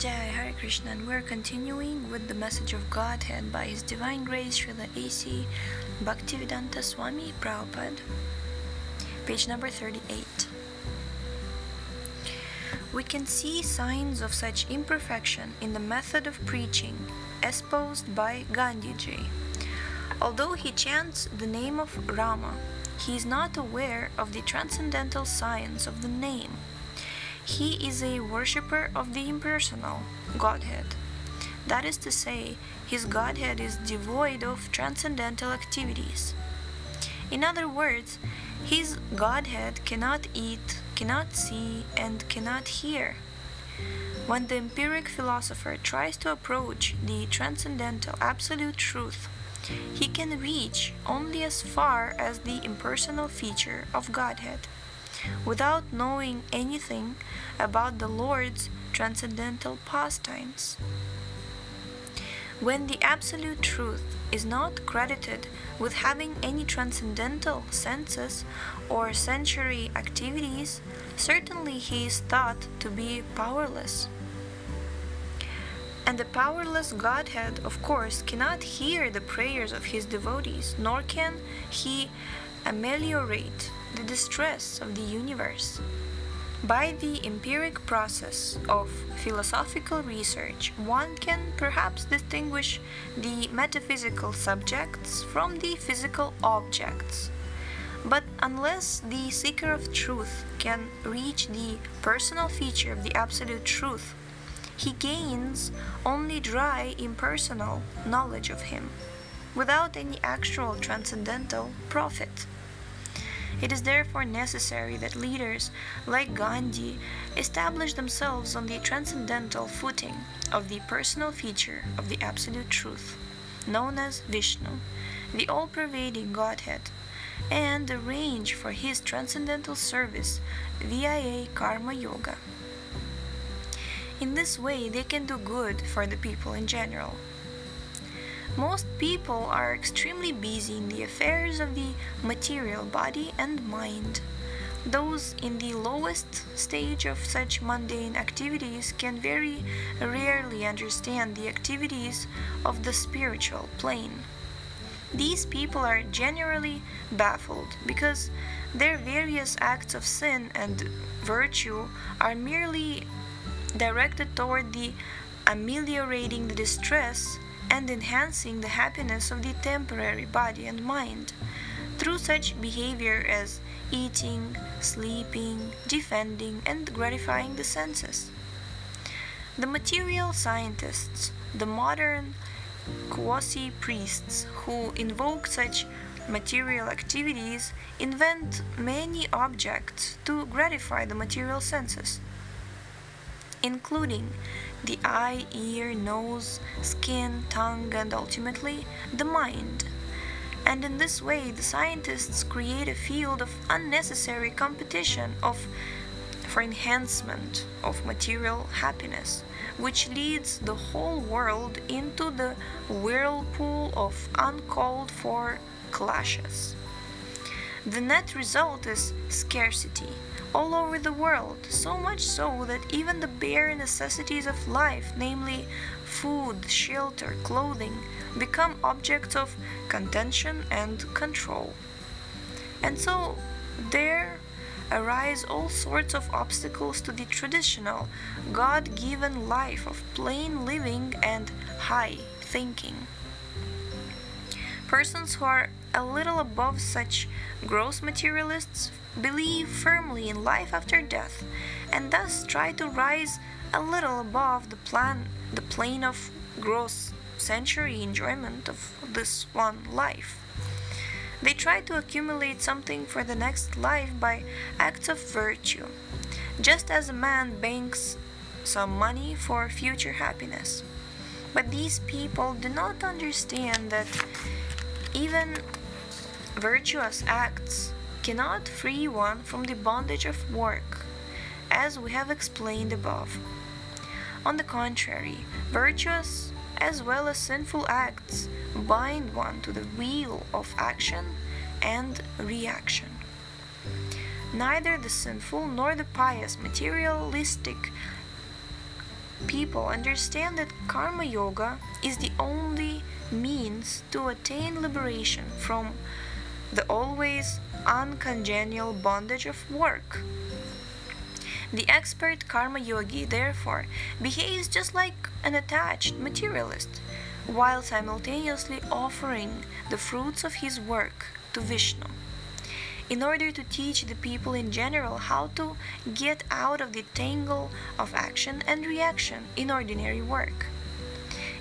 Jai Hare Krishna, and we're continuing with the message of Godhead by His Divine Grace Srila A.C. Bhaktivedanta Swami Prabhupada, page number 38. We can see signs of such imperfection in the method of preaching espoused by Gandhiji. Although he chants the name of Rama, he is not aware of the transcendental science of the name. He is a worshipper of the impersonal Godhead. That is to say, his Godhead is devoid of transcendental activities. In other words, his Godhead cannot eat, cannot see, and cannot hear. When the empiric philosopher tries to approach the transcendental absolute truth, he can reach only as far as the impersonal feature of Godhead, without knowing anything about the Lord's transcendental pastimes. When the absolute truth is not credited with having any transcendental senses or sensory activities, certainly he is thought to be powerless. And the powerless Godhead, of course, cannot hear the prayers of his devotees, nor can he ameliorate the distress of the universe. By the empiric process of philosophical research, one can perhaps distinguish the metaphysical subjects from the physical objects. But unless the seeker of truth can reach the personal feature of the absolute truth, he gains only dry impersonal knowledge of him, without any actual transcendental profit. It is therefore necessary that leaders like Gandhi establish themselves on the transcendental footing of the personal feature of the Absolute Truth, known as Vishnu, the all pervading Godhead, and arrange for his transcendental service via Karma Yoga. In this way, they can do good for the people in general. Most people are extremely busy in the affairs of the material body and mind. Those in the lowest stage of such mundane activities can very rarely understand the activities of the spiritual plane. These people are generally baffled because their various acts of sin and virtue are merely directed toward the ameliorating the distress and enhancing the happiness of the temporary body and mind through such behavior as eating, sleeping, defending, and gratifying the senses. The material scientists, the modern quasi priests who invoke such material activities, invent many objects to gratify the material senses including the eye, ear, nose, skin, tongue, and ultimately the mind. And in this way, the scientists create a field of unnecessary competition of for enhancement of material happiness, which leads the whole world into the whirlpool of uncalled for clashes. The net result is scarcity, all over the world, so much so that even the bare necessities of life, namely food, shelter, clothing, become objects of contention and control. And so there arise all sorts of obstacles to the traditional, God given life of plain living and high thinking. Persons who are a little above such gross materialists believe firmly in life after death and thus try to rise a little above the plan the plane of gross sensory enjoyment of this one life. They try to accumulate something for the next life by acts of virtue just as a man banks some money for future happiness. But these people do not understand that even virtuous acts cannot free one from the bondage of work, as we have explained above. On the contrary, virtuous as well as sinful acts bind one to the wheel of action and reaction. Neither the sinful nor the pious materialistic people understand that Karma Yoga is the only means to attain liberation from the always uncongenial bondage of work. The expert karma yogi, therefore, behaves just like an attached materialist, while simultaneously offering the fruits of his work to Vishnu, in order to teach the people in general how to get out of the tangle of action and reaction in ordinary work.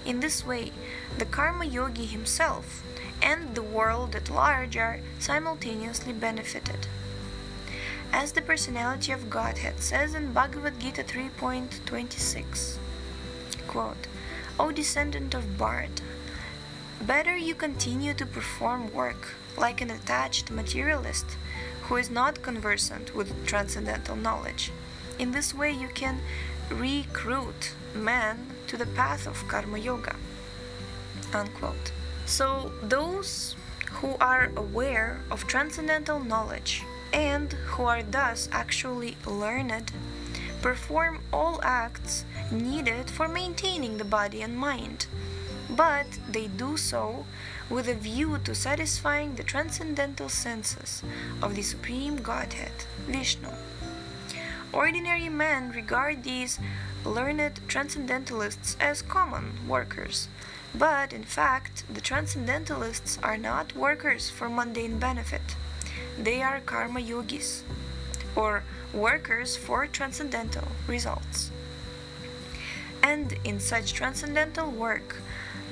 In this way, the karma yogi himself and the world at large are simultaneously benefited. As the personality of Godhead says in Bhagavad Gita 3.26, quote, O descendant of Bharata, better you continue to perform work like an attached materialist who is not conversant with transcendental knowledge. In this way, you can recruit men to the path of Karma Yoga. Unquote. So, those who are aware of transcendental knowledge and who are thus actually learned perform all acts needed for maintaining the body and mind, but they do so with a view to satisfying the transcendental senses of the Supreme Godhead, Vishnu. Ordinary men regard these learned transcendentalists as common workers, but in fact, the transcendentalists are not workers for mundane benefit. They are karma yogis, or workers for transcendental results. And in such transcendental work,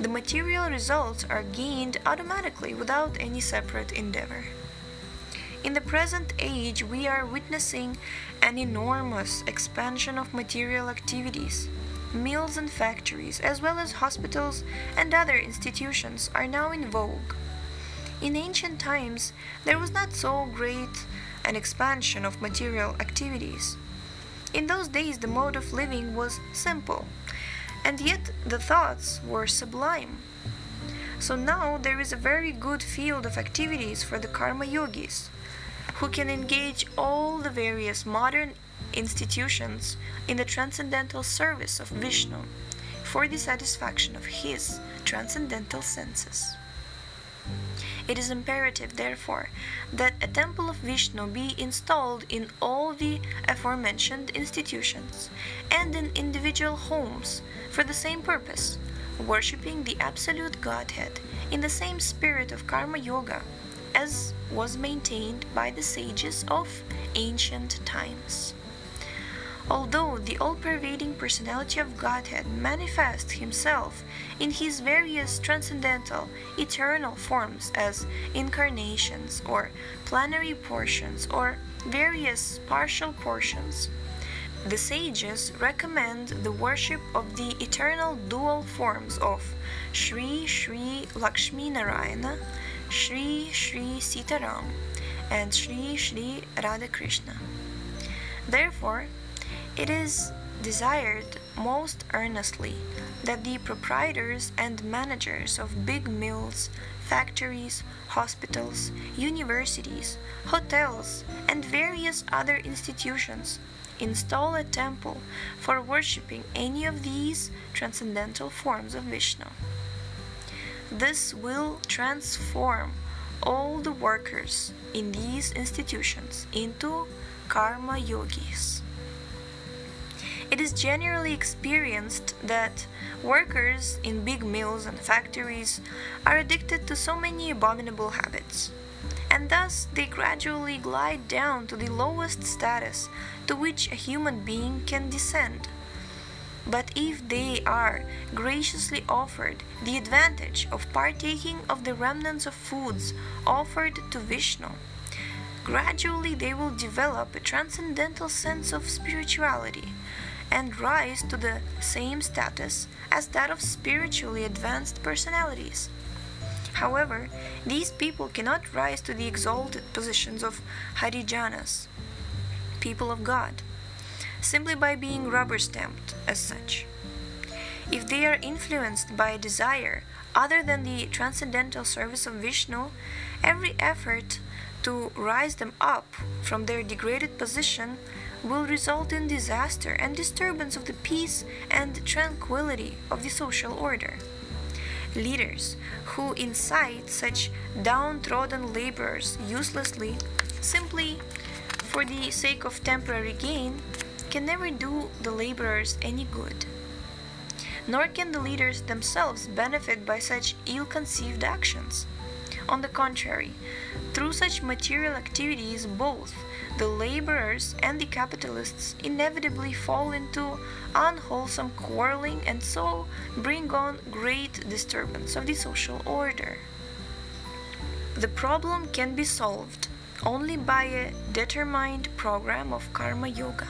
the material results are gained automatically without any separate endeavor. In the present age, we are witnessing an enormous expansion of material activities. Mills and factories, as well as hospitals and other institutions, are now in vogue. In ancient times, there was not so great an expansion of material activities. In those days, the mode of living was simple, and yet the thoughts were sublime. So now there is a very good field of activities for the karma yogis, who can engage all the various modern institutions in the transcendental service of Vishnu for the satisfaction of his transcendental senses. It is imperative, therefore, that a temple of Vishnu be installed in all the aforementioned institutions and in individual homes for the same purpose, worshipping the absolute Godhead in the same spirit of Karma Yoga as was maintained by the sages of ancient times. Although the all pervading personality of Godhead manifests himself in his various transcendental, eternal forms as incarnations or plenary portions or various partial portions, the sages recommend the worship of the eternal dual forms of Sri Sri Lakshmi Narayana, Sri Sri Sitaram, and Sri Sri Radhakrishna. Therefore, it is desired most earnestly that the proprietors and managers of big mills, factories, hospitals, universities, hotels, and various other institutions install a temple for worshipping any of these transcendental forms of Vishnu. This will transform all the workers in these institutions into karma yogis. It is generally experienced that workers in big mills and factories are addicted to so many abominable habits, and thus they gradually glide down to the lowest status to which a human being can descend. But if they are graciously offered the advantage of partaking of the remnants of foods offered to Vishnu, gradually they will develop a transcendental sense of spirituality and rise to the same status as that of spiritually advanced personalities. However, these people cannot rise to the exalted positions of Harijanas, people of God, simply by being rubber stamped as such. If they are influenced by a desire other than the transcendental service of Vishnu, every effort to rise them up from their degraded position will result in disaster and disturbance of the peace and tranquility of the social order. Leaders who incite such downtrodden laborers uselessly, simply for the sake of temporary gain, can never do the laborers any good. Nor can the leaders themselves benefit by such ill conceived actions. On the contrary, through such material activities, both the laborers and the capitalists inevitably fall into unwholesome quarreling and so bring on great disturbance of the social order. The problem can be solved only by a determined program of karma yoga.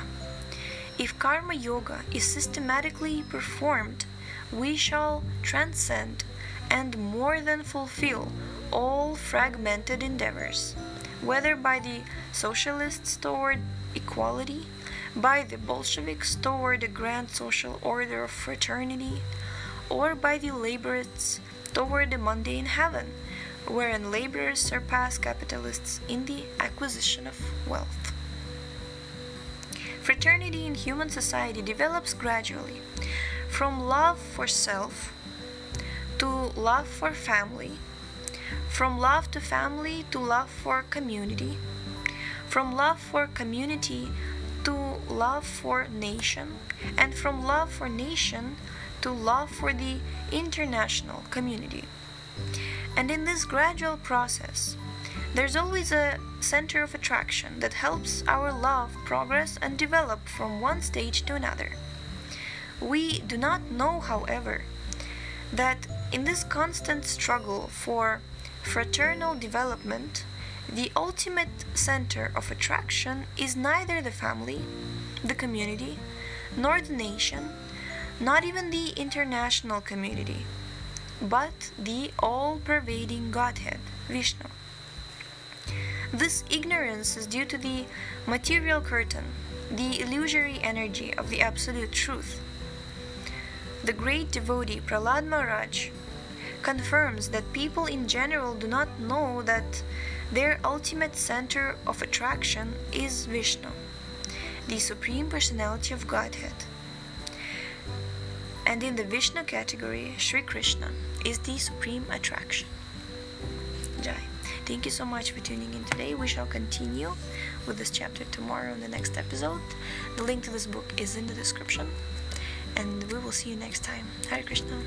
If karma yoga is systematically performed, we shall transcend and more than fulfill all fragmented endeavors, whether by the socialists toward equality, by the Bolsheviks toward a grand social order of fraternity, or by the laborists toward a mundane heaven, wherein laborers surpass capitalists in the acquisition of wealth. Fraternity in human society develops gradually from love for self to love for family, from love to family to love for community, from love for community to love for nation, and from love for nation to love for the international community. And in this gradual process, there's always a center of attraction that helps our love progress and develop from one stage to another. We do not know, however, that in this constant struggle for fraternal development, the ultimate center of attraction is neither the family, the community, nor the nation, not even the international community, but the all pervading Godhead, Vishnu. This ignorance is due to the material curtain, the illusory energy of the absolute truth. The great devotee Prahlad Maharaj confirms that people in general do not know that their ultimate center of attraction is Vishnu, the Supreme Personality of Godhead. And in the Vishnu category, Sri Krishna is the supreme attraction. Jai. Thank you so much for tuning in today. We shall continue with this chapter tomorrow in the next episode. The link to this book is in the description. And we will see you next time. Hare Krishna.